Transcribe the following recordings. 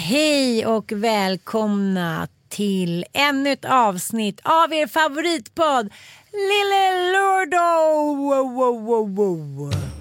Hej och välkomna till ännu ett avsnitt av er favoritpodd Lille Lordo! Wow, wow, wow,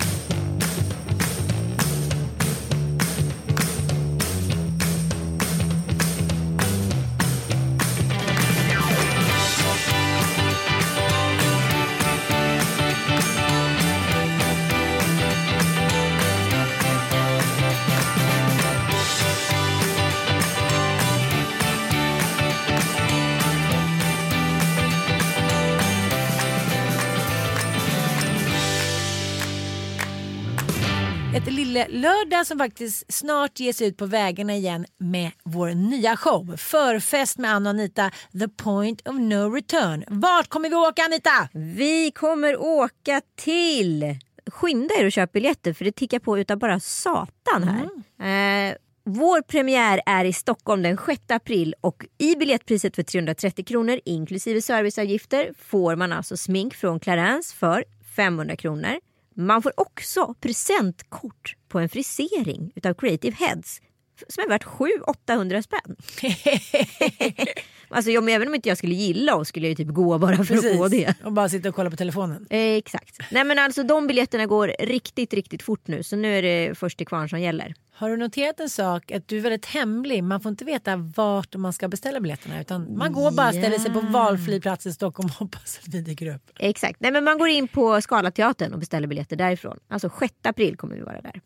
lördag som faktiskt snart ger sig ut på vägarna igen med vår nya show. Förfest med Anna och Anita, The Point of No Return. Vart kommer vi åka Anita? Vi kommer åka till... Skynda er och köp biljetter för det tickar på utav bara satan här. Eh, vår premiär är i Stockholm den 6 april och i biljettpriset för 330 kronor inklusive serviceavgifter får man alltså smink från Clarence för 500 kronor. Man får också presentkort på en frisering utav Creative Heads som är värt 700-800 spänn. alltså jag, men även om inte jag skulle gilla oss skulle jag ju typ gå bara för att få det. Och bara sitta och kolla på telefonen. Eh, exakt. Nej men alltså de biljetterna går riktigt, riktigt fort nu. Så nu är det först till kvarn som gäller. Har du noterat en sak? Att du är väldigt hemlig. Man får inte veta vart man ska beställa biljetterna. Utan man går bara och ställer sig på valfri plats i Stockholm och hoppas att vi dyker upp. Exakt. Nej men man går in på Scalateatern och beställer biljetter därifrån. Alltså 6 april kommer vi vara där.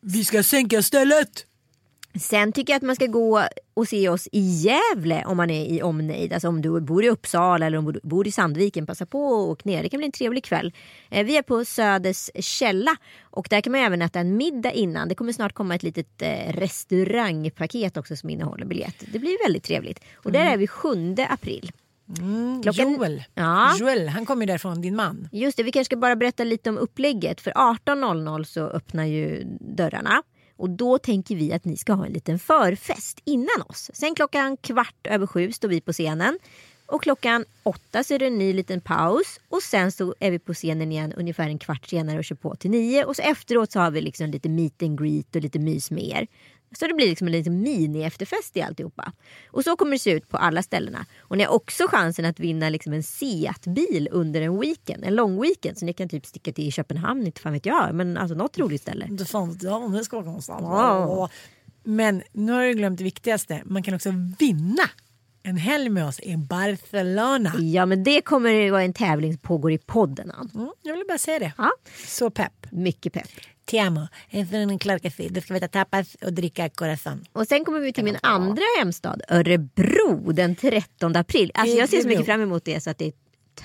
Vi ska sänka stället! Sen tycker jag att man ska gå och se oss i Gävle om man är i omnejd. Alltså om du bor i Uppsala eller om du bor i Sandviken. Passa på och åk ner. Det kan bli en trevlig kväll. Eh, Vi är på Söders källa och där kan man även äta en middag innan. Det kommer snart komma ett litet eh, restaurangpaket också som innehåller biljett. Det blir väldigt trevligt. Och där är vi 7 april. Klockan- Joel. Ja. Joel, han kommer därifrån, din man. Just det, vi kanske ska bara berätta lite om upplägget. För 18.00 så öppnar ju dörrarna. Och då tänker vi att ni ska ha en liten förfest innan oss. Sen klockan kvart över sju står vi på scenen. Och klockan åtta så är det en ny liten paus. Och sen så är vi på scenen igen ungefär en kvart senare och kör på till nio. Och så efteråt så har vi liksom lite meet and greet och lite mys med er. Så det blir liksom en liten mini-efterfest i alltihopa. Och så kommer det se ut på alla ställena. Och ni har också chansen att vinna liksom en Seat-bil under en weekend. En lång weekend. Så ni kan typ sticka till Köpenhamn, inte fan vet jag. Men alltså något roligt ställe. Det fanns ja, det ska vara någonstans. Ja. Men nu har du glömt det viktigaste. Man kan också vinna en helg med oss i Barcelona. Ja men det kommer det vara en tävling som pågår i podden. Mm, jag vill bara säga det. Ja. Så pepp. Mycket pepp. Ti amo. Efter en klar café. Då ska vi tapas och dricka corazon. Och sen kommer vi till min andra hemstad, Örebro, den 13 april. Alltså jag ser så mycket fram emot det så att det är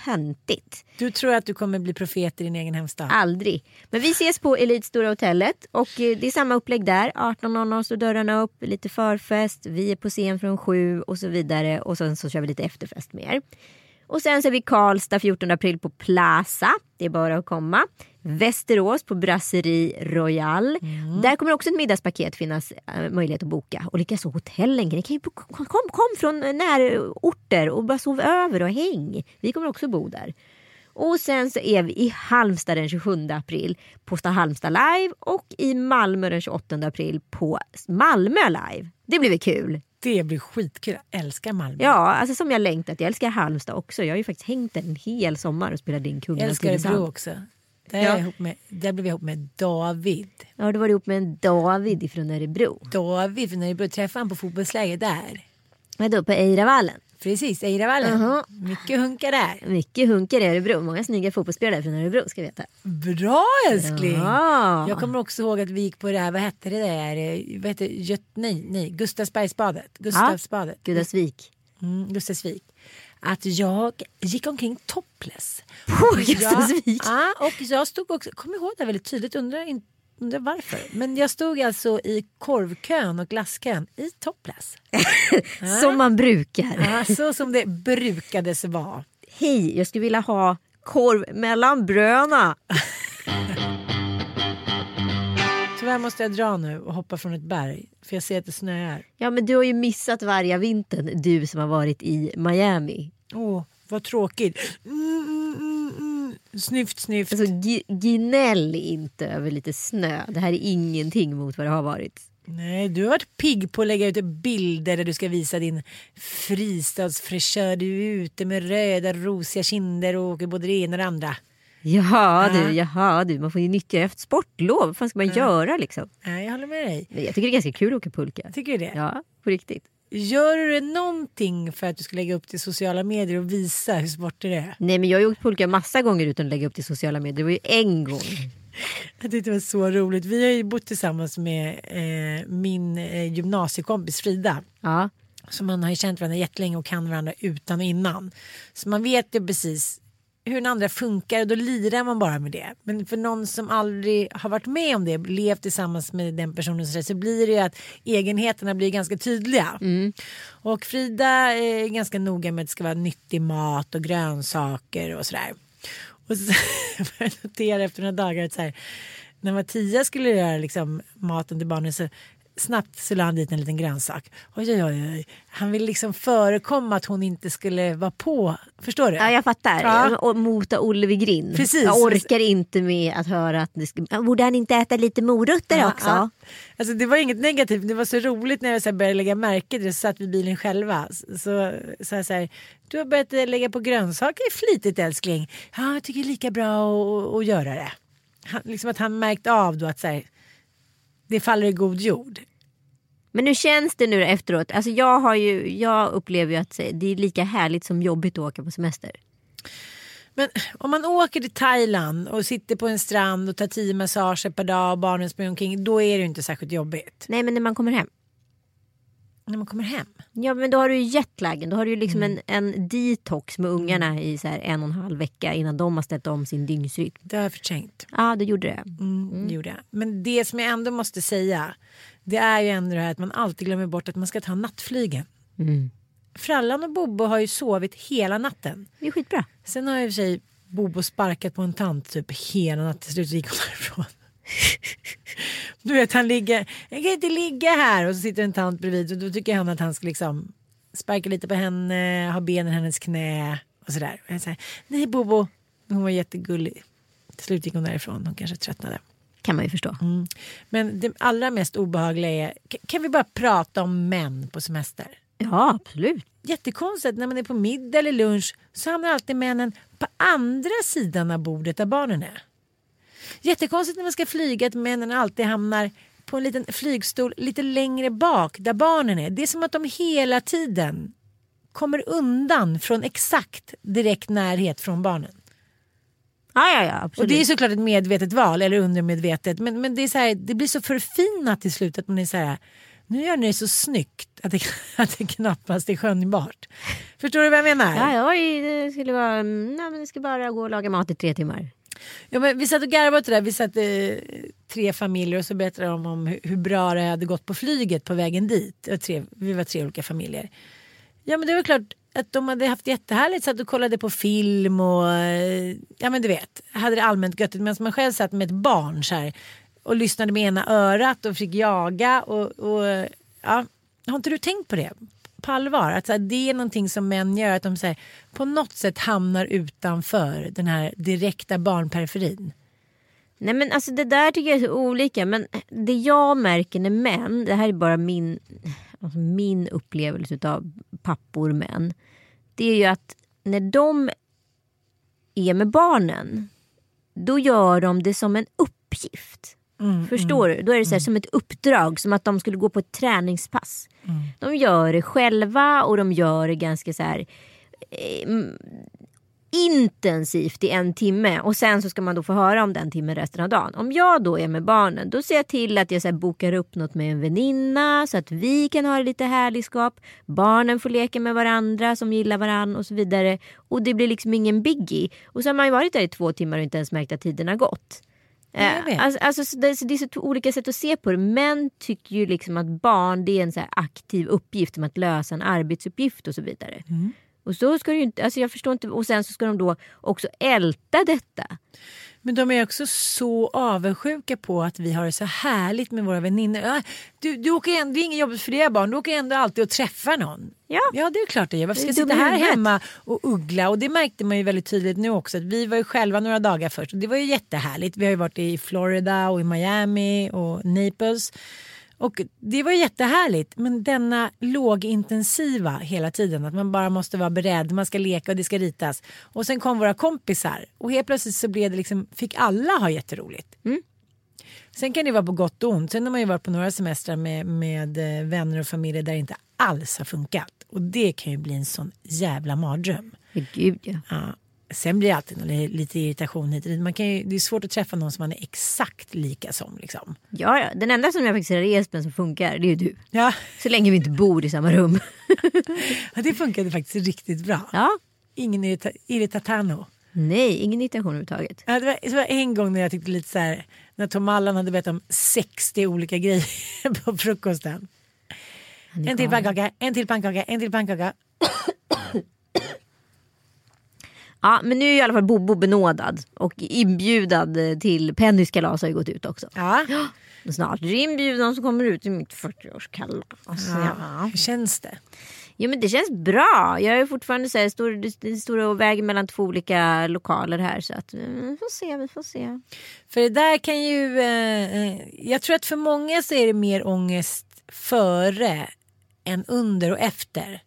töntigt. Du tror att du kommer bli profet i din egen hemstad? Aldrig. Men vi ses på Elite Stora Hotellet och eh, det är samma upplägg där. 18.00 står dörrarna upp, lite förfest, vi är på scen från sju och så vidare och sen så kör vi lite efterfest med er. Och sen så är vi Karlstad 14 april på Plaza. Det är bara att komma. Västerås på Brasserie Royal. Där kommer också ett middagspaket finnas eh, möjlighet att boka. Och likaså hotellen. Ni kan ju kom, kom, från närorter och bara sov över och häng. Vi kommer också bo där. Och sen så är vi i Halmstad den 27 april på Sta Halmstad live och i Malmö den 28 april på Malmö live. Det blir väl kul? Det blir skitkul. Jag älskar Malmö. Ja, alltså som jag längtat. Jag älskar Halmstad också. Jag har ju faktiskt hängt där en hel sommar och spelat in jag Kungarnas älskar Tylösand. Örebro också. Där, är Ja. jag med, där blev jag ihop med David. Ja, då var du ihop med en David från Örebro. David, för när jag började träffa honom på fotbollsläger där. Vadå, på Eiravallen? Precis, Eiravallen. Jaha. Mycket hunkar där. Mycket hunkar i Örebro. Många snygga fotbollsspelare från Örebro ska veta. Bra älskling! Ja. Jag kommer också ihåg att vi gick på det här, vad hette det där, vad hette? Göt, nej, nej, Gustavsbergsbadet. Gustavsbadet. Gudasvik. Mm, Gustavsvik. Att jag gick omkring topless. På Gustavsvik? Ja, och jag stod också, kom ihåg det väldigt tydligt, undrar, undrar varför. Men jag stod alltså i korvkön och glasskön i topless. Som man brukar. Ja, så som det brukades vara. Hej, jag skulle vilja ha korv mellan bröna. Tyvärr måste jag dra nu och hoppa från ett berg. För jag ser att det snöar. Ja, men du har ju missat varje vintern, du som har varit i Miami. Åh, vad tråkigt. Mm, mm, mm, mm. Snyft, snyft. Alltså, gnäll inte över lite snö. Det här är ingenting mot vad det har varit. Nej, du har varit pigg på att lägga ut bilder där du ska visa din fristadsfräschör. Du är ute med röda rosiga kinder och åker både det ena och det andra. Jaha Ja. du, jaha du, man får ju nyttja efter sportlov. Vad fan ska man göra liksom? Nej, jag håller med dig. Men jag tycker det är ganska kul att åka pulka. Tycker du det? Ja, på riktigt. Gör du någonting för att du ska lägga upp till sociala medier och visa hur sportig det är? Nej men jag har ju åkt pulka massa gånger utan att lägga upp till sociala medier. Det var ju en gång. Jag tyckte det var så roligt. Vi har ju bott tillsammans med eh, min eh, gymnasiekompis Frida. Ja. Så man har ju känt varandra jättelänge och kan varandra utan och innan. Så man vet ju precis hur den andra funkar och då lirar man bara med det. Men för någon som aldrig har varit med om det, levt tillsammans med den personen så, blir det ju att egenheterna blir ganska tydliga. Och Frida är ganska noga med att det ska vara nyttig mat och grönsaker och sådär. Och så jag notera efter några dagar att så här, när Mattias skulle göra liksom maten till barnen så snabbt så la han dit en liten grönsak. Oj, oj, oj, oj. Han ville liksom förekomma att hon inte skulle vara på. Förstår du? Ja, jag fattar. Ja. Och mota Olle vid grind. Precis. Jag orkar inte med att höra att det ska... Borde han inte äta lite morötter Ja, också? ja. Alltså, det var inget negativt, det var så roligt när jag så började lägga märke till det. Så satt vi i bilen själva. Så, så, så, här, så här, du har börjat eh, lägga på grönsaker flitigt älskling. Ja, jag tycker det är lika bra att göra det. Han, liksom att han märkt av då att så här, det faller i god jord. Men hur känns det nu efteråt? Alltså jag, har ju, jag upplever ju att det är lika härligt som jobbigt att åka på semester. Men om man åker till Thailand och sitter på en strand och tar tio massager per dag och barnen springer omkring. Då är det ju inte särskilt jobbigt. Nej men när man kommer hem. När man kommer hem. Ja men då har du ju jetlagen. Då har du ju liksom Mm. en, en detox med ungarna i så en och en halv vecka innan de har ställt om sin dygnsrytm. Det har jag förträngt. Ja du gjorde det. Mm, det gjorde jag. Men det som jag ändå måste säga. Det är ju ändå det här att man alltid glömmer bort att man ska ta nattflygen. Mm. Frallan och Bobo har ju sovit hela natten. Det är skitbra. Sen har ju i och för sig Bobo sparkat på en tant typ hela natten. Till slut gick hon därifrån. Du vet han ligger, jag kan inte ligga här och så sitter en tant bredvid och då tycker han att han ska liksom sparka lite på henne, ha benen i hennes knä och sådär. Och jag säger, nej Bobo, hon var jättegullig. Till slut gick hon därifrån, hon kanske tröttnade. Kan man ju förstå. Mm. Men det allra mest obehagliga är, kan- vi bara prata om män på semester? Ja absolut. Jättekonstigt när man är på middag eller lunch så hamnar alltid männen på andra sidan av bordet där barnen är. Jättekonstigt när man ska flyga att männen alltid hamnar på en liten flygstol lite längre bak där barnen är. Det är som att de hela tiden kommer undan från exakt direkt närhet från barnen. Ja ja ja absolut. Och det är såklart ett medvetet val eller undermedvetet men, men det, är så här, det blir så förfinat till slut att man är så här nu gör ni det så snyggt att det, att det knappast är skönjbart. Förstår du vad jag menar? Ja, oj, det skulle vara... mm, Nej, men det ska bara gå och laga mat i tre timmar. Ja, men vi satt och garvade åt det där. Vi satt eh, tre familjer och så berättade de om hur, hur bra det hade gått på flyget på vägen dit. Var Tre, vi var tre olika familjer. Ja men det var klart att de hade haft jättehärligt. Satt och kollade på film och eh, ja men du vet. Hade det allmänt göttigt. Medan man själv satt med ett barn så här. Och lyssnade med ena örat och fick jaga. Och, och ja. Har inte du tänkt på det? På allvar? Att så här, det är någonting som män gör. Att de här, på något sätt hamnar utanför den här direkta barnperiferin. Nej men alltså det där tycker jag är så olika. Men det jag märker när män, det här är bara min, alltså min upplevelse av pappor män. Det är ju att när de är med barnen. då gör de det som en uppgift. Förstår du? Då är det så här, som ett uppdrag, som att de skulle gå på ett träningspass. Mm. De gör det själva och de gör det ganska så här eh, intensivt i en timme och sen så ska man då få höra om den timmen resten av dagen. Om jag då är med barnen då ser jag till att jag så här bokar upp något med en väninna så att vi kan ha lite härligskap. Barnen får leka med varandra som gillar varandra och så vidare. Och det blir liksom ingen biggie. Och så har man ju varit där i två timmar och inte ens märkt att tiden har gått. Eh, Alltså, alltså, så det, så det är så olika sätt att se på det. Män tycker ju liksom att barn det är en så aktiv uppgift som att lösa en arbetsuppgift och så vidare. Mm. Och så ska det ju inte, alltså jag förstår inte, och sen så ska de då också älta detta. Men de är också så avundsjuka på att vi har det så härligt med våra väninnor. Ja, Du, du åker ändå, det är inget jobbigt för dig barn, du åker ändå alltid och träffar någon. Ja. ja det är klart det gör. Varför ska jag sitta här hemma och uggla? Och det märkte man ju väldigt tydligt nu också. Att vi var ju själva några dagar först och det var ju jättehärligt. Vi har ju varit i Florida och i Miami och Naples. Och det var jättehärligt. Men denna lågintensiva hela tiden. Att man bara måste vara beredd. Man ska leka och det ska ritas. Och sen kom våra kompisar. Och helt plötsligt så blev det liksom, fick alla ha jätteroligt. Sen kan det vara på gott och ont. Sen har man ju varit på några semestrar med, med eh, vänner och familjer där det inte alls har funkat. Och det kan ju bli en sån jävla mardröm. Gud ja. Ja. Sen blir det alltid lite irritation hit. Man kan ju, det är svårt att träffa någon som man är exakt lika som. Liksom. ja. ja. Den enda som jag faktiskt har rest med som funkar det är ju du. Ja, Så länge vi inte bor i samma rum. ja, det funkade faktiskt riktigt bra. ja. Ingen irrita- irritatano. Nej, ingen irritation överhuvudtaget. Ja, det, var, det var en gång när jag tyckte lite så här. När Tom Allan hade berättat om 60 olika grejer på frukosten. En till pannkaka, en till pannkaka, en till pannkaka. Ja, men nu är i alla fall Bobo benådad och inbjudad eh, till Pennys kalas har ju gått ut också. Ja. Och Snart är det inbjudan som kommer ut i mitt 40-årskalas. Ja. Hur känns det? Jo men det känns bra. Jag är fortfarande så här, står och väger mellan två olika lokaler här så att eh, vi får se, vi får se. För det där kan ju... Eh, eh, jag tror att för många så är det mer ångest före än under och efter.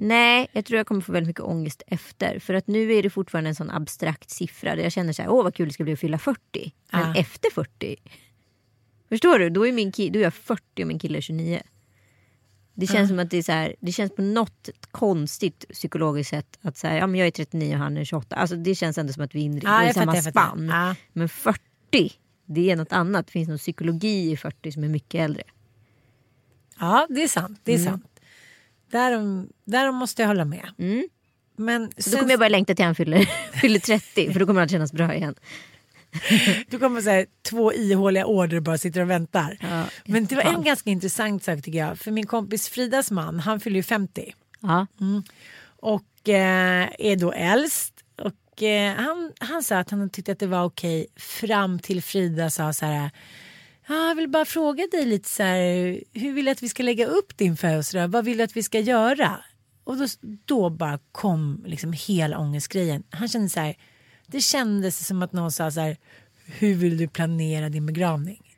Nej, jag tror jag kommer få väldigt mycket ångest efter. För att nu är det fortfarande en sån abstrakt siffra där jag känner så här, åh vad kul det ska bli att fylla 40. Men Ja. efter 40. Förstår du? Då är, min ki- då är jag 40 och min kille är 29. Det känns som att det är så här, det känns på något konstigt psykologiskt sätt att säga, ja men jag är 39 och han är 28. Alltså det känns ändå som att vi är Ja, i samma fattar, spann. Ja. Men 40, det är något annat. Det finns någon psykologi i 40 som är mycket äldre. Ja, det är sant. Det är sant. Därom, därom måste jag hålla med. Men Så då kommer jag börja längta till han fyller, fyller 30 för då kommer allt kännas bra igen. Du kommer säga två ihåliga order bara sitter och väntar. Ja, Men det var en ganska intressant sak tycker jag. För min kompis Fridas man, han fyller ju 50. Ja. och eh, är då äldst. Och eh, han, han sa att han tyckte att det var okej fram till Frida sa så här. Ah, jag vill bara fråga dig lite så här. Hur vill du att vi ska lägga upp din födelsedag? Vad vill du att vi ska göra? Och då, då bara kom liksom hela ångestgrejen. Han kände så här. Det kändes som att någon sa så här. Hur vill du planera din begravning?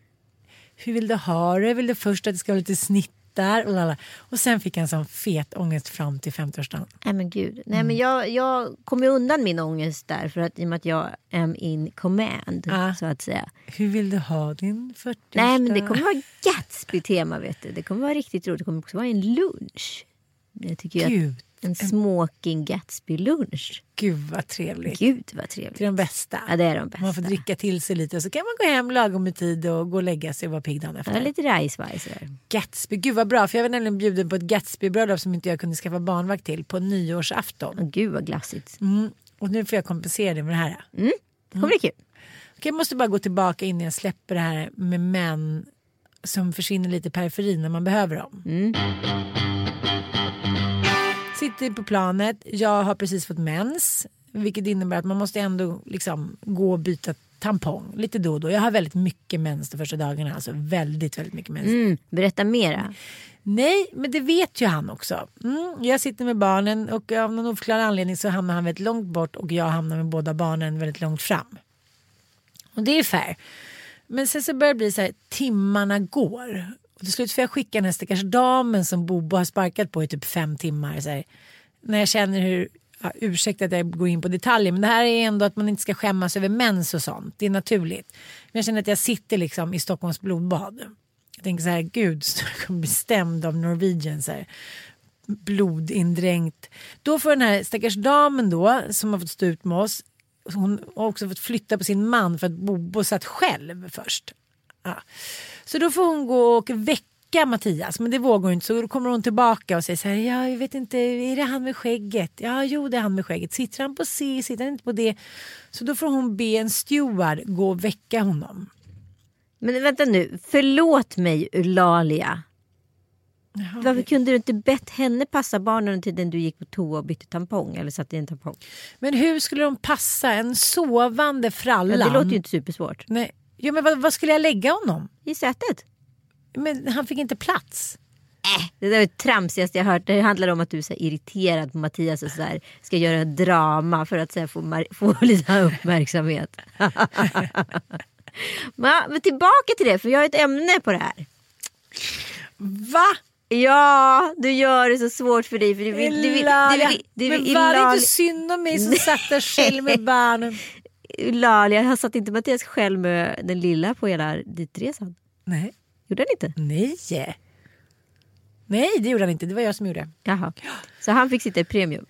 Hur vill du ha det? Vill du först att det ska vara lite snitt och, lala. och sen fick han sån fet ångest fram till 50-årsdagen. Nej men gud. Nej, men jag, jag kommer ju undan min ångest där för att i och med att jag am in command Ja. så att säga. Hur vill du ha din 40 Nej men det kommer vara Gatsby-tema vet du. Det kommer vara riktigt roligt. Det kommer också vara en lunch. Jag tycker Gud, att en smoking Gatsby-lunch. gud vad trevligt. Gud vad Det är trevligt. de bästa. Ja det är de bästa. Man får dricka till sig lite och så kan man gå hem lagom i tid och gå och lägga sig och vara pigg dagen Ja, efter. lite rajsvaj sådär. Gatsby, gud vad bra för jag var nämligen bjuden på ett Gatsby-bröllop som inte jag kunde skaffa barnvakt till på nyårsafton. Åh, gud vad glassigt. Mm. Och nu får jag kompensera det med det här. Det kommer bli kul. Okej, jag måste bara gå tillbaka innan jag släpper det här med män som försvinner lite i periferin när man behöver dem. Sitter på planet, jag har precis fått mens. Vilket innebär att man måste ändå liksom gå och byta tampong lite då och då. Jag har väldigt mycket mens de första dagarna. Alltså väldigt, väldigt mycket mens. Mm, berätta mera. Nej, men det vet ju han också. Mm, jag sitter med barnen och av någon oförklarad anledning så hamnar han väldigt långt bort och jag hamnar med båda barnen väldigt långt fram. Och det är fair. Men sen så börjar det bli så här, timmarna går. Och till slut får jag skicka den här stackars damen som Bobo har sparkat på i typ fem timmar. Så här, när jag känner hur ja, ursäkta att jag går in på detaljer men det här är ändå att man inte ska skämmas över mens och sånt. Det är naturligt. Men jag känner att jag sitter liksom i Stockholms blodbad. Jag tänker så här, gud, jag kommer bli stämd av Norwegian. Så här. Blodindränkt. Då får den här stackars damen då som har fått stå ut med oss. Hon har också fått flytta på sin man för att Bobo satt själv först. Ja. Så då får hon gå och väcka Mattias men det vågar hon inte så då kommer hon tillbaka och säger så här, ja jag vet inte, är det han med skägget? Ja jo det är han med skägget. Sitter han på C, sitter han inte på D? Så då får hon be en steward gå och väcka honom. Men vänta nu, förlåt mig Eulalia. Varför kunde du inte bett henne passa barnen till den du gick på toa och bytte tampong eller satte i en tampong? Men hur skulle de passa en sovande frallan? Ja, det låter ju inte supersvårt. Nej. Ja, men vad, vad skulle jag lägga honom? I sätet. Men han fick inte plats. Det där är det tramsigaste jag hört. Det handlar om att du är så irriterad på Mattias och så här, ska göra drama för att så här, få, få lite uppmärksamhet. Men, tillbaka till det, för jag har ett ämne på det här. Va? Ja, du gör det så svårt för dig. För du vill, du vill, du vill, du vill, men var det inte synd om mig som satt där själv med barnen? Eulalia, har satt inte Mattias själv med den lilla på hela ditresan? Nej. Gjorde han inte? Nej. Nej, det gjorde han inte. Det var jag som gjorde. Jaha. Så han fick sitta i premium?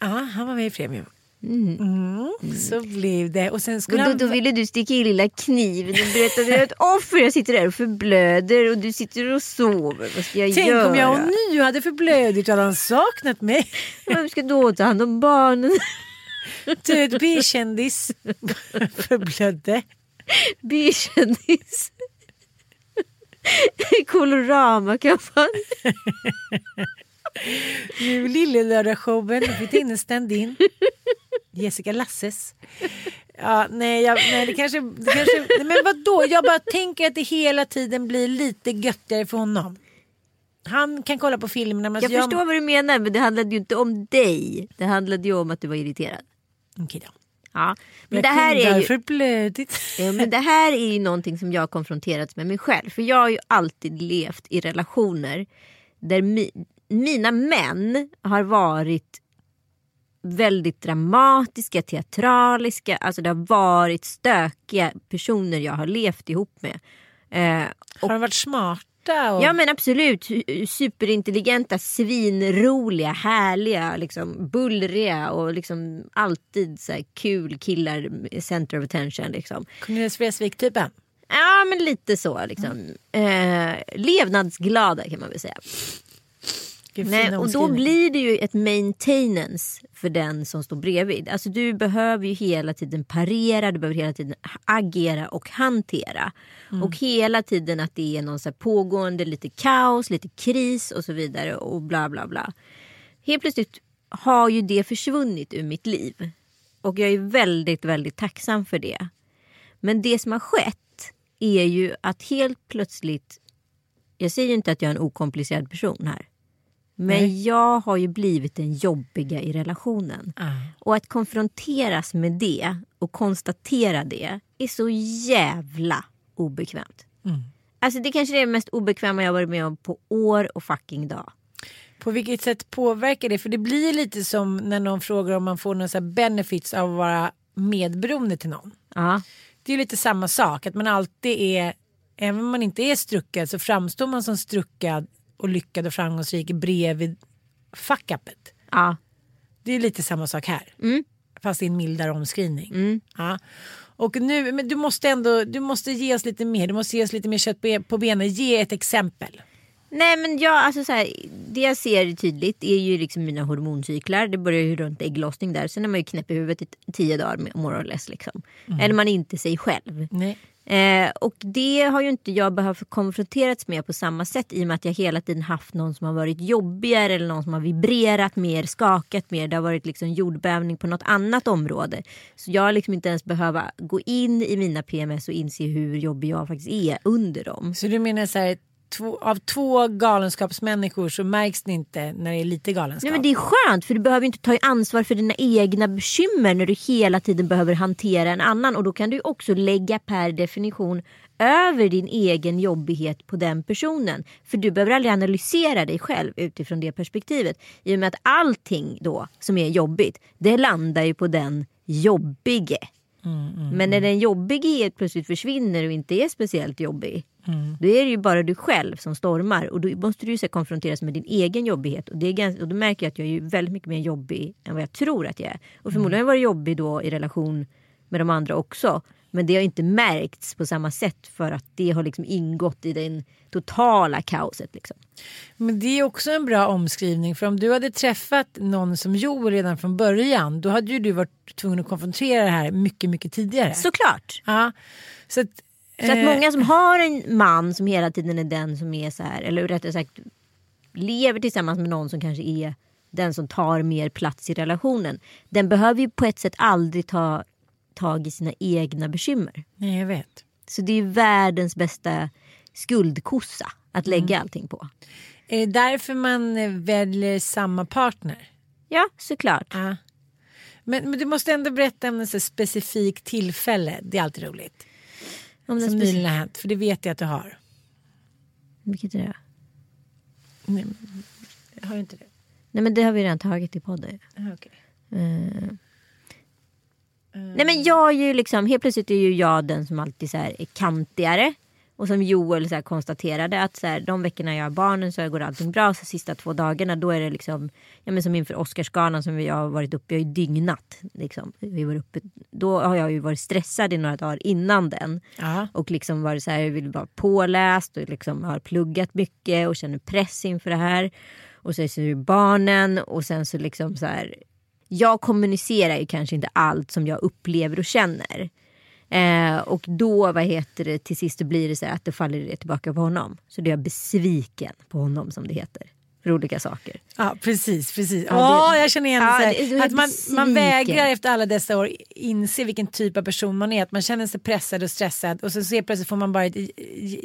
Ja, han var med i Premium. Mm. Så blev det. Och sen skulle då, han... då ville du sticka i lilla kniven att du är ett offer. Jag sitter där och förblöder och du sitter och sover. Vad ska jag Tänk göra? om jag nu hade förblödigt och hade han saknat mig. Vem ska då ta hand om barnen? Död B-kändis. Förblödde. Bykändis. Colorama-kampanj. Nu Lillelördagsshowen. Nu fick in en stand-in. Jessica Lasses. Ja, nej, jag, nej, det kanske... Det kanske nej, men vadå? Jag bara tänker att det hela tiden blir lite göttigare för honom. Han kan kolla på filmerna. Men Jag förstår vad du menar men det handlade ju inte om dig. Det handlade ju om att du var irriterad. Okej då. Ja. Men Jag det här är ju... förblödigt. Ja, men det här är ju någonting som jag har konfronterats med mig själv. För jag har ju alltid levt i relationer där mi, mina män har varit väldigt dramatiska, teatraliska. Alltså det har varit stökiga personer jag har levt ihop med. Eh, Har de varit smarta? Och... Ja men absolut. Superintelligenta, svinroliga, härliga, liksom, bullriga och liksom alltid så kul killar, center of attention. Liksom. Cornelis Vreeswijk-typen? Ja men lite så liksom. Eh, levnadsglada kan man väl säga. Nej, och då blir det ju ett maintenance för den som står bredvid. Alltså du behöver ju hela tiden parera, du behöver hela tiden agera och hantera. Och hela tiden att det är någon så pågående lite kaos, lite kris och så vidare och bla bla bla. Helt plötsligt har ju det försvunnit ur mitt liv. Och jag är väldigt, väldigt tacksam för det. Men det som har skett är ju att helt plötsligt, jag säger ju inte att jag är en okomplicerad person här. Men jag har ju blivit den jobbiga i relationen. Och att konfronteras med det och konstatera det är så jävla obekvämt. Alltså det kanske är det mest obekväma jag varit med om på år och fucking dag. På vilket sätt påverkar det? För det blir lite som när någon frågar om man får några benefits av att vara medberoende till någon. Ja. Det är lite samma sak, att man alltid är, även om man inte är struckad så framstår man som struckad och lyckad och framgångsrik bredvid fuck-upet. Ja. Det är lite samma sak här. Fast i en mildare omskrivning. Ja. Och nu, men du måste ändå, du måste ge oss lite mer, du måste ge oss lite mer kött på, benen. Ge ett exempel. Nej men jag, alltså så här, det jag ser tydligt är ju liksom mina hormoncyklar. Det börjar ju runt ägglossning där. Sen är man ju knäpp i huvudet i tio dagar more or less liksom. Eller man är inte sig själv. Nej. Eh, och det har ju inte jag behövt konfronterats med på samma sätt i och med att jag hela tiden haft någon som har varit jobbigare eller någon som har vibrerat mer, skakat mer. Det har varit liksom jordbävning på något annat område. Så jag har liksom inte ens behöva gå in i mina PMS och inse hur jobbig jag faktiskt är under dem. Så du menar så här, två, av två galenskapsmänniskor så märks det inte när det är lite galenskap. Nej, men det är skönt för du behöver inte ta ansvar för dina egna bekymmer när du hela tiden behöver hantera en annan. Och då kan du också lägga per definition över din egen jobbighet på den personen. För du behöver aldrig analysera dig själv utifrån det perspektivet. I och med att allting då som är jobbigt, det landar ju på den jobbige. Men när den jobbige helt plötsligt försvinner och inte är speciellt jobbig. Då är det ju bara du själv som stormar och då måste du ju så konfronteras med din egen jobbighet. Och, det är ganska, och då märker jag att jag är väldigt mycket mer jobbig än vad jag tror att jag är. Och förmodligen har jag varit jobbig då i relation med de andra också. Men det har inte märkts på samma sätt för att det har liksom ingått i den totala kaoset. Liksom. Men det är också en bra omskrivning för om du hade träffat någon som Joel redan från början då hade ju du varit tvungen att konfrontera det här mycket, mycket tidigare. Såklart. Ja, så att, Så att eh, många som har en man som hela tiden är den som är så här, eller rättare sagt lever tillsammans med någon som kanske är den som tar mer plats i relationen. Den behöver ju på ett sätt aldrig ta tag i sina egna bekymmer. Nej, jag vet. Så det är världens bästa skuldkossa att lägga allting på. Är det därför man eh, väljer samma partner? Ja, såklart. Ja. Men, men du måste ändå berätta om ett specifikt tillfälle. Det är alltid roligt. Om det Som nyligen har hänt. För det vet jag att du har. Vilket är det? Nej, har du inte det? Nej men det har vi redan tagit i podden. Aha, okej. Nej men jag är ju liksom, helt plötsligt är ju jag den som alltid så är kantigare. Och som Joel så konstaterade att så här, de veckorna jag har barnen så går allting bra. Så sista två dagarna då är det liksom, ja men som inför Oscarsgalan som vi har varit uppe, jag har ju dygnat. Liksom. Vi var uppe, då har jag ju varit stressad i några dagar innan den. Ja. Och liksom varit så här, jag vill vara påläst och liksom har pluggat mycket och känner press inför det här. Och så är det barnen och sen så liksom så här. Jag kommunicerar ju kanske inte allt som jag upplever och känner. Eh, och då, vad heter det, till sist blir det så att det faller det tillbaka på honom. Så då är jag besviken på honom som det heter. För olika saker. Ja, precis. precis. Ja, det- jag känner igen Ja, det, det- att man, man vägrar efter alla dessa år inse vilken typ av person man är. Att man känner sig pressad och stressad och så ser plötsligt får man bara ett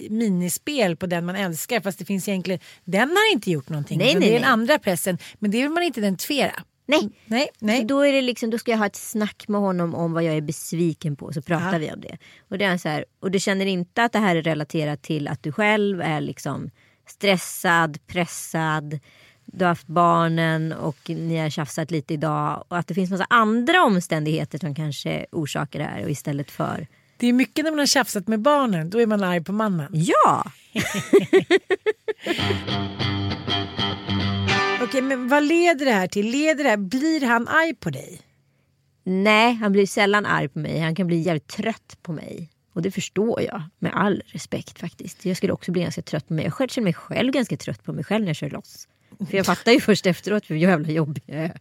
minispel på den man älskar fast det finns egentligen, den har inte gjort någonting. Nej, nej, det är den andra pressen. Men det vill man inte identifiera. Nej. Nej, nej. då, är det liksom, då ska jag ha ett snack med honom om vad jag är besviken på. Så pratar Ja. vi om det. Och, det är så här, och du känner inte att det här är relaterat till att du själv är liksom stressad, pressad. Du har haft barnen och ni har tjafsat lite idag. Och att det finns massa andra omständigheter som kanske orsakar det här. Och istället för Det är mycket när man har tjafsat med barnen, då är man arg på mannen. ja. Okej, men vad leder det här till? Leder det här, blir han arg på dig? Nej, han blir sällan arg på mig. Han kan bli jävligt trött på mig. Och det förstår jag med all respekt faktiskt. Jag skulle också bli ganska trött på mig. Jag själv känner mig själv ganska trött på mig själv när jag kör loss. För jag fattar ju först efteråt hur jävla jobbig jag är.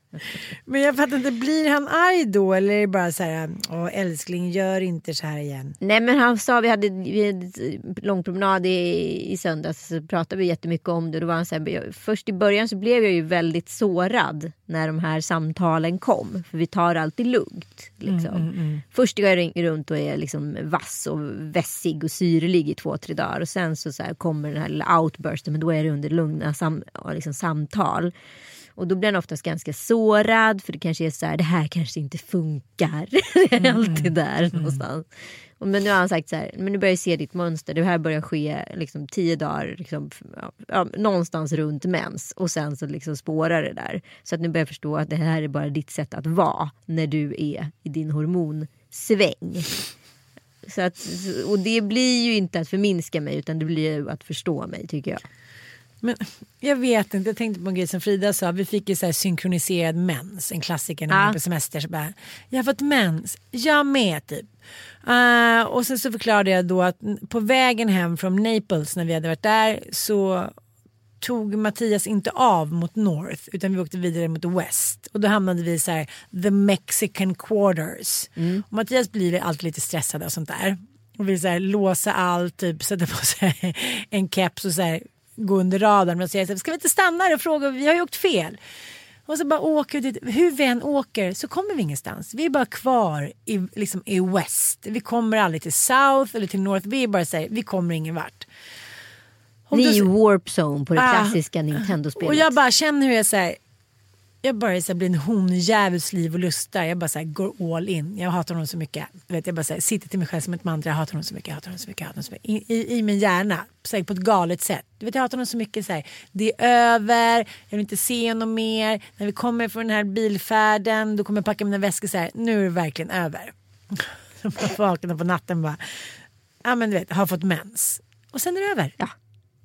Men jag fattar inte, blir han arg då eller är det bara så här, åh älskling gör inte så här igen? Nej men han sa, vi hade, vi hade en lång promenad i, i söndags så pratade vi jättemycket om det. Då var han så här, först i början så blev jag ju väldigt sårad när de här samtalen kom. För vi tar alltid lugnt. Liksom. Först går jag ring- runt och är liksom vass och vässig och syrlig i två, tre dagar. Och sen så, så här kommer den här lilla outbursten men då är det under lugna sam, liksom samtal. Och då blir han oftast ganska sårad för det kanske är så här, det här kanske inte funkar. det är alltid där någonstans. Och Men nu har han sagt så här, men nu börjar jag se ditt mönster. Det här börjar ske liksom tio dagar, liksom, ja, någonstans runt mens. Och sen så liksom spårar det där. Så att nu börjar jag förstå att det här är bara ditt sätt att vara när du är i din hormonsväng. Så att, och det blir ju inte att förminska mig utan det blir ju att förstå mig tycker jag. Men jag vet inte, jag tänkte på en grej som Frida sa. Vi fick ju så här synkroniserad mens, en klassiker när man Ja. är på semester. Så bara, jag har fått mens, jag med typ. Eh, och sen så förklarade jag då att på vägen hem från Naples när vi hade varit där så tog Mattias inte av mot North utan vi åkte vidare mot West. Och då hamnade vi så här, the Mexican quarters. Och Mattias blir alltid lite stressad och sånt där. Och vill så här, låsa allt, typ sätta på sig en keps och så här, gå under radarn. Men säga ska vi inte stanna här och fråga, vi har ju åkt fel. Och så bara åker vi dit. Hur vi än åker så kommer vi ingenstans. Vi är bara kvar i, liksom, i West. Vi kommer aldrig till South eller till North. Vi bara här, vi kommer ingen vart. Om Det är ju Warp Zone på det Ah. klassiska Nintendo-spelet. Och jag bara känner hur jag säger jag bara så här, blir en honjävuls liv och lustar. Jag bara så här, går all in. Jag hatar honom så mycket. Vet, jag bara så här, sitter till mig själv som ett mantra. Jag hatar honom så mycket. Jag hatar honom så mycket. Jag hatar honom så mycket. I, i, I min hjärna. Så här, på ett galet sätt. Du vet, jag hatar honom så mycket. Så här, det är över. Jag vill inte se honom mer. När vi kommer från den här bilfärden. Då kommer jag packa mina väskor. Så här, nu är det verkligen över. Så jag vaknar på natten bara. Ja men du vet, har fått mens. Och sen är det över. Ja.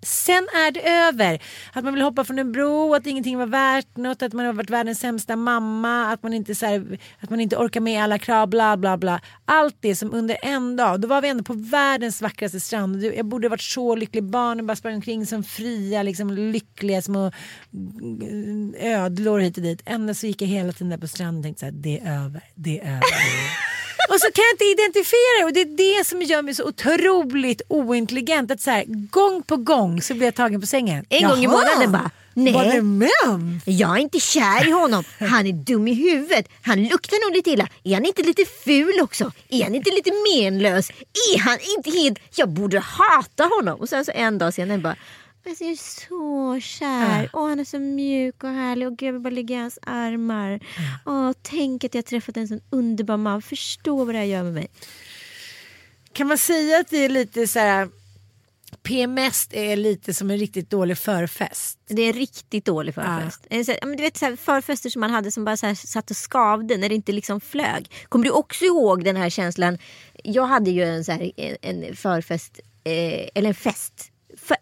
Sen är det över. Att man vill hoppa från en bro, att ingenting var värt något, att man har varit världens sämsta mamma, att man inte, så här, att man inte orkar med alla krav, bla bla bla. Allt det som under en dag, då var vi ändå på världens vackraste strand. Jag borde varit så lycklig. Barnen bara sprang omkring som fria, liksom lyckliga små mm, ödlor hit och dit. Ändå så gick jag hela tiden där på stranden och tänkte så här, det är över, det är över. Och så kan jag inte identifiera det och det är det som gör mig så otroligt ointelligent. Att så här, gång på gång så blir jag tagen på sängen. En gång i Jaha, månaden bara, nej. Var det mens? Jag är inte kär i honom. Han är dum i huvudet. Han luktar nog lite illa. Är han inte lite ful också? Är han inte lite menlös? Är han inte helt... Jag borde hata honom. Och sen så en dag senare bara... Alltså jag är så kär. Åh, han är så mjuk och härlig. Och gud, jag vill bara ligga i hans armar. Åh, tänk att jag träffat en sån underbar man. Förstå vad det här gör med mig. Kan man säga att det är lite så här PMS är lite som en riktigt dålig förfest? Det är en riktigt dålig förfest. En så här- ja, men Du vet så här, förfester som man hade som bara så här, satt och skavde när det inte liksom flög. Kommer du också ihåg den här känslan? Jag hade ju en, så här, en, en förfest, eh, eller en fest.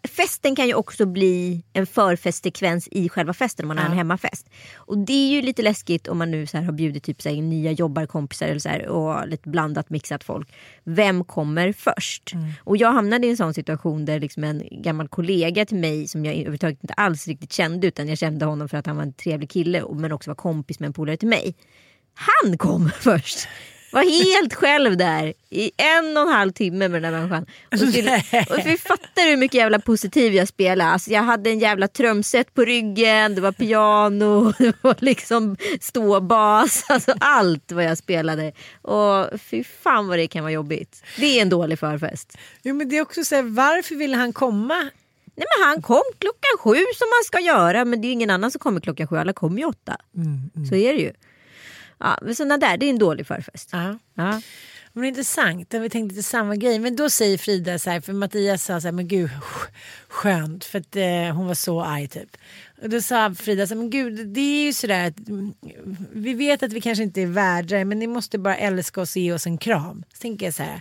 Festen kan ju också bli en förfestsekvens i själva festen om man har en hemmafest. Och det är ju lite läskigt om man nu så har bjudit typ så här, nya jobbarkompisar eller så här, och lite blandat mixat folk. Vem kommer först? Och jag hamnade i en sån situation där liksom en gammal kollega till mig som jag överhuvudtaget inte alls riktigt kände utan jag kände honom för att han var en trevlig kille men också var kompis med en polare till mig. Han kom först! Var helt själv där i en och en halv timme med den där människan. Och, skulle, och vi fattar hur mycket jävla positiv jag spelade. Alltså jag hade en jävla trumset på ryggen, det var piano, det var liksom ståbas. Alltså allt vad jag spelade. Och fy fan vad det kan vara jobbigt. Det är en dålig förfest. Jo men det är också så här, varför ville han komma? Nej men han kom klockan sju som man ska göra men det är ingen annan som kommer klockan sju, alla kommer ju åtta. Så är det ju. Ja, men sådana där, det är en dålig förfest. Ja. Ja. Men det är intressant, vi tänkt lite samma grej. Men då säger Frida så här, för Mattias sa så här, men gud sk- skönt för att eh, hon var så arg typ. Och då sa Frida så här, men gud det är ju sådär att mm, vi vet att vi kanske inte är värda men ni måste bara älska oss och ge oss en kram. Så tänker jag så här,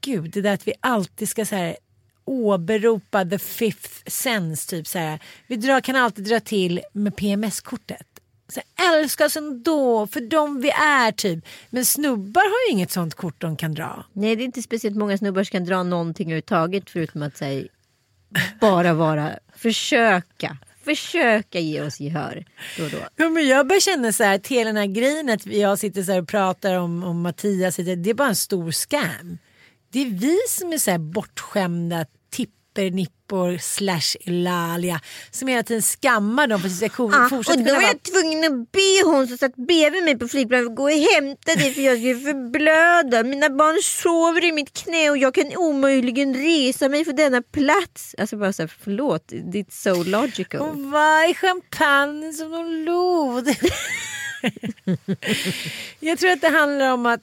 gud det där att vi alltid ska så här åberopa the fifth sense typ så här. Vi drar, kan alltid dra till med PMS-kortet. Så älska oss ändå för de vi är typ. Men snubbar har ju inget sånt kort de kan dra. Nej det är inte speciellt många snubbar som kan dra någonting överhuvudtaget förutom att säga bara vara, försöka, försöka ge oss gehör då och då. Ja, men jag börjar känna så här att hela den här grejen att jag sitter så här och pratar om, om Mattias, det är bara en stor scam. Det är vi som är så här bortskämda tippernippor slash Eulalia som hela tiden skammar dem för att ska Ah, och då var vara jag tvungen att be hon som satt bredvid mig på flygplanet gå och hämta dig för jag skulle förblöda. Mina barn sover i mitt knä och jag kan omöjligen resa mig för denna plats. Alltså bara såhär, förlåt, it's so logical. Och vad är champagne som de lod? jag tror att det handlar om att,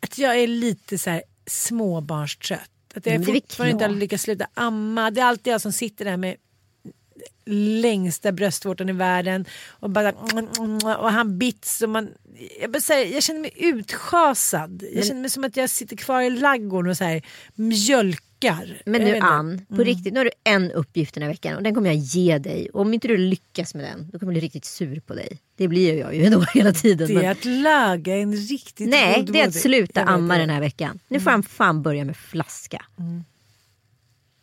att jag är lite så här småbarnstrött. Att jag väl fortfarande inte har lyckats sluta amma. Det är alltid jag som sitter där med längsta bröstvårtan i världen och, bara, och han bits och man, jag, bara säger, jag känner mig utschasad. Jag känner mig som att jag sitter kvar i laggården och så här, mjölkar. Men nu. Ann, på riktigt, nu har du en uppgift den här veckan och den kommer jag ge dig. Och om inte du lyckas med den, då kommer jag bli riktigt sur på dig. Det blir jag ju ändå hela tiden. Det men- är att laga en riktigt Nej, god det är att sluta amma den här veckan. Nu får han fan börja med flaska. Mm.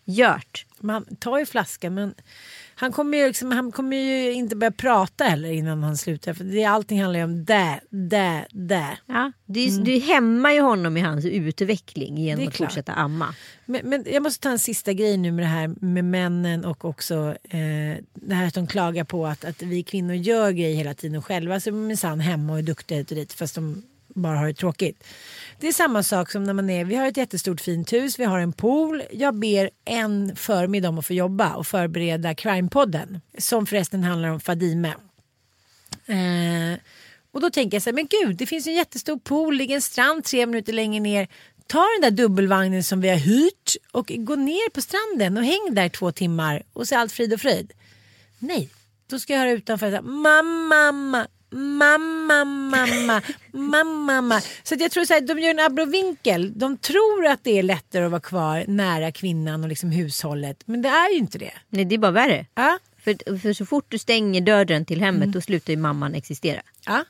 Gjort. Man tar ju flaskan men han kommer ju, liksom, han kommer ju inte börja prata heller innan han slutar. För det, allting handlar ju om det, det, det. Ja, du, du hämmar ju honom i hans utveckling Mm. Genom är att klart. fortsätta amma. Men, men jag måste ta en sista grej nu med det här med männen och också eh, det här att de klagar på att, att vi kvinnor gör grejer hela tiden själva. Alltså minsann hemma och är duktiga hit och dit fast de bara har det tråkigt. Det är samma sak som när man är, vi har ett jättestort fint hus, vi har en pool. Jag ber en förmiddag om att få jobba och förbereda Crime-podden. Som förresten handlar om Fadime. Eh, och då tänker jag så här, men gud det finns en jättestor pool, ligger en strand tre minuter längre ner. Ta den där dubbelvagnen som vi har hyrt och gå ner på stranden och häng där två timmar och se allt frid och fröjd. Nej, då ska jag höra utanför mamma, mamma, mamma, mamma, mamma, mamma. Så jag tror så här, de gör en abrovinkel. De tror att det är lättare att vara kvar nära kvinnan och liksom hushållet. Men det är ju inte det. Nej, det är bara värre. Ja, För, för så fort du stänger dörren till hemmet då slutar ju mamman existera. ja.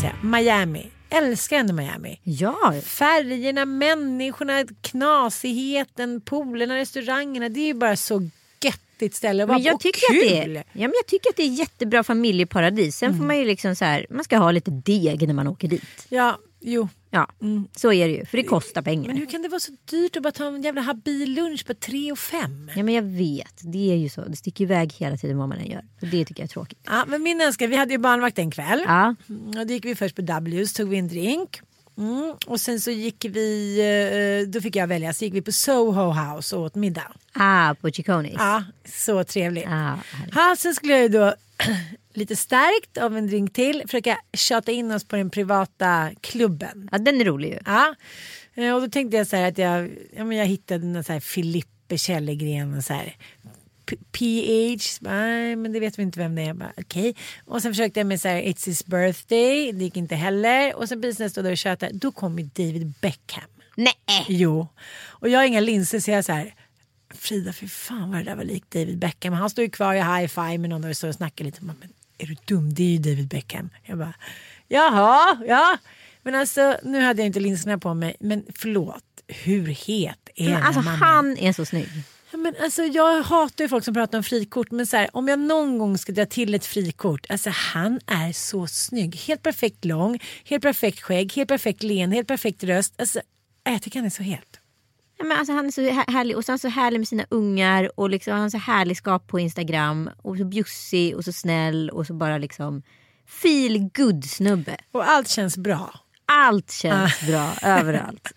Säga, Miami. Älskar ändå Miami. Ja, Färgerna, människorna, knasigheten, poolerna, restaurangerna. Det är ju bara så göttigt ställe att vara men jag på. Tycker, att det kul! är, ja, men jag tycker att det är jättebra familjeparadis. Sen får man ju liksom så här, man ska ha lite deg när man åker dit. Ja, jo. Ja, så är det ju. För det kostar pengar. Men hur kan det vara så dyrt att bara ta en jävla habil lunch på 3 och 5? Ja men jag vet, det är ju så. Det sticker iväg hela tiden vad man än gör. Och det tycker jag är tråkigt. Ja, men min älskare, vi hade ju barnvakt en kväll. Ja, Mm, Och då gick vi först på W's, tog vi en drink. Mm. Och sen så gick vi, eh, då fick jag välja, så gick vi på Soho House och åt middag. ah, på Chiconis. Ja, så trevligt. Ah, härligt. Ja, sen skulle jag ju då lite starkt av en drink till försöka tjata in oss på den privata klubben. ja, den är rolig ju. Ja, eh, och då tänkte jag så här att jag, ja, men jag hittade någon så här Filippe Källegren och så här PH, nej men det vet vi inte vem det är. Bara, Okej. Och sen försökte jag med så här It's his birthday, det gick inte heller. Och sen precis när jag stod där och tjötade, då kom ju David Beckham. Nej! Jo. Och jag har inga linser så jag så här Frida, för fan vad det där var likt David Beckham. Han står ju kvar i high five med någon och står och snackar lite. Men är du dum? Det är ju David Beckham. Jag bara, jaha, ja. Men alltså nu hade jag inte linserna på mig. Men förlåt, hur het är Men alltså mannen? han är så snygg. Ja, men alltså, jag hatar ju folk som pratar om frikort men så här, om jag någon gång ska dra till ett frikort, alltså han är så snygg. Helt perfekt lång, helt perfekt skägg, helt perfekt len, helt perfekt röst. Alltså, jag tycker han är så het. Ja, men alltså, han är så här- härlig och så är han så härlig med sina ungar och liksom, han har så härlig skap på Instagram och så bjussig och så snäll och så bara liksom feel good snubbe. Och allt känns bra. Allt känns bra överallt.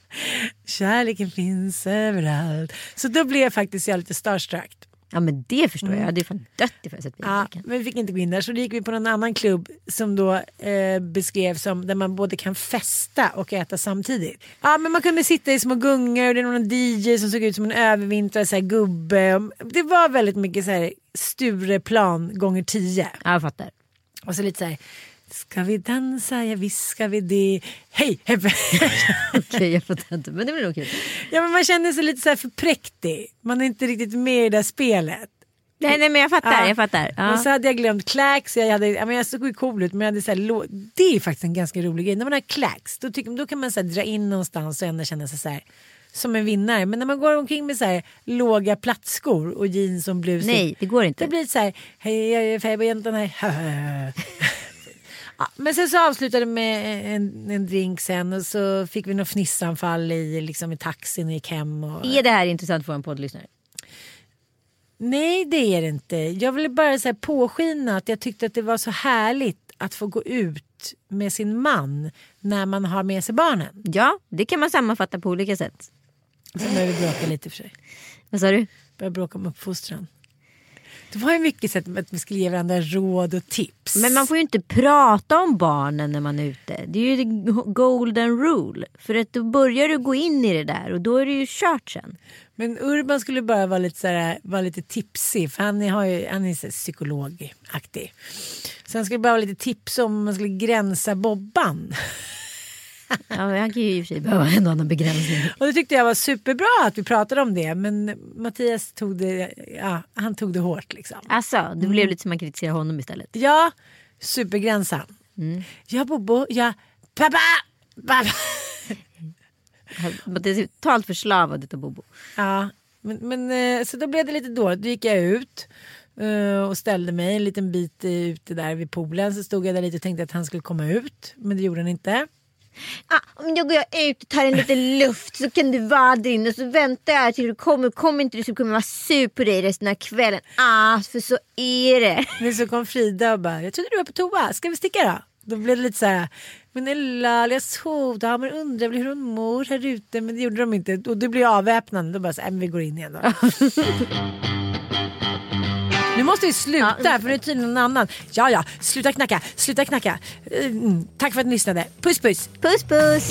Kärleken finns överallt. Så då blev jag faktiskt jag lite starstruck. Ja men det förstår jag. Jag hade ju fan dött ifall jag sett Ja, men vi fick inte gå in där så då gick vi på någon annan klubb som då eh, beskrevs som där man både kan festa och äta samtidigt. Ja men man kunde sitta i små gungor och det var någon DJ som såg ut som en övervintrad så här, gubbe. Det var väldigt mycket så här Stureplan gånger tio. Ja, jag fattar. Och så lite så här Ska vi dansa? Ja visst ska vi det. Hej! hej. Okej jag fattar inte men det blir nog kul. ja men man känner sig lite så här för präktig. Man är inte riktigt med i det där spelet. Nej nej men jag fattar. Ja. Jag fattar. Ja. Och så hade jag glömt clacks. Jag, hade, ja, men jag såg ju cool ut men jag hade så här, det är faktiskt en ganska rolig grej. När man har clacks då, tycker, då kan man så här, dra in någonstans och ändå känna sig så här, som en vinnare. Men när man går omkring med så här, låga plattskor och jeans och blus. Nej det går inte. Det blir så här, hej jag är fäbodjäntan här. ja, men sen så avslutade det med en, en drink sen och så fick vi något fnissanfall i, liksom, i taxin och gick hem. Och... Är det här intressant för en poddlyssnare? Nej det är det inte. Jag ville bara så här påskina att jag tyckte att det var så härligt att få gå ut med sin man när man har med sig barnen. Ja det kan man sammanfatta på olika sätt. Sen började vi bråka lite för sig. Vad sa du? Började bråka om uppfostran. Det var ju mycket sätt att vi skulle ge varandra råd och tips. Men man får ju inte prata om barnen när man är ute. Det är ju golden rule. För att då börjar du gå in i det där och då är det ju kört sen. Men Urban skulle bara vara lite, så här, vara lite tipsig för han är, har ju, han är så psykologaktig. Så han skulle bara vara lite tips om man skulle gränsa Bobban. Ja, men han kan ju i och för sig behöva en annan begränsning. Och det tyckte jag var superbra att vi pratade om det. Men Mattias tog det, ja, han tog det hårt liksom. Alltså, det blev lite som att kritisera honom istället. Ja, supergränsan. Ja, Bobo, ja, pappa, pappa. Det är totalt förslavad av Bobo. Ja, men, men eh, så då blev det lite dåligt. Då gick jag ut eh, och ställde mig en liten bit ute där vid poolen. Så stod jag där lite och tänkte att han skulle komma ut. Men det gjorde han inte. Ah, om jag går ut och tar en liten luft så kan du vara där inne och så väntar jag till du kommer. Kommer inte du så kommer jag vara sur på dig resten av kvällen. Ah, för så är det. Men så kom Frida och bara, jag trodde du var på toa, ska vi sticka då? Då blev det lite så här, men Ella, jag sov, ja, men undrar hur hon mår här ute, men det gjorde de inte. Och det blev avväpnande, då bara så här, men vi går in igen då. Nu måste vi sluta Ja. för nu är tydligen någon annan. Ja, ja, sluta knacka, sluta knacka. Mm, tack för att ni lyssnade. Puss puss. Puss puss.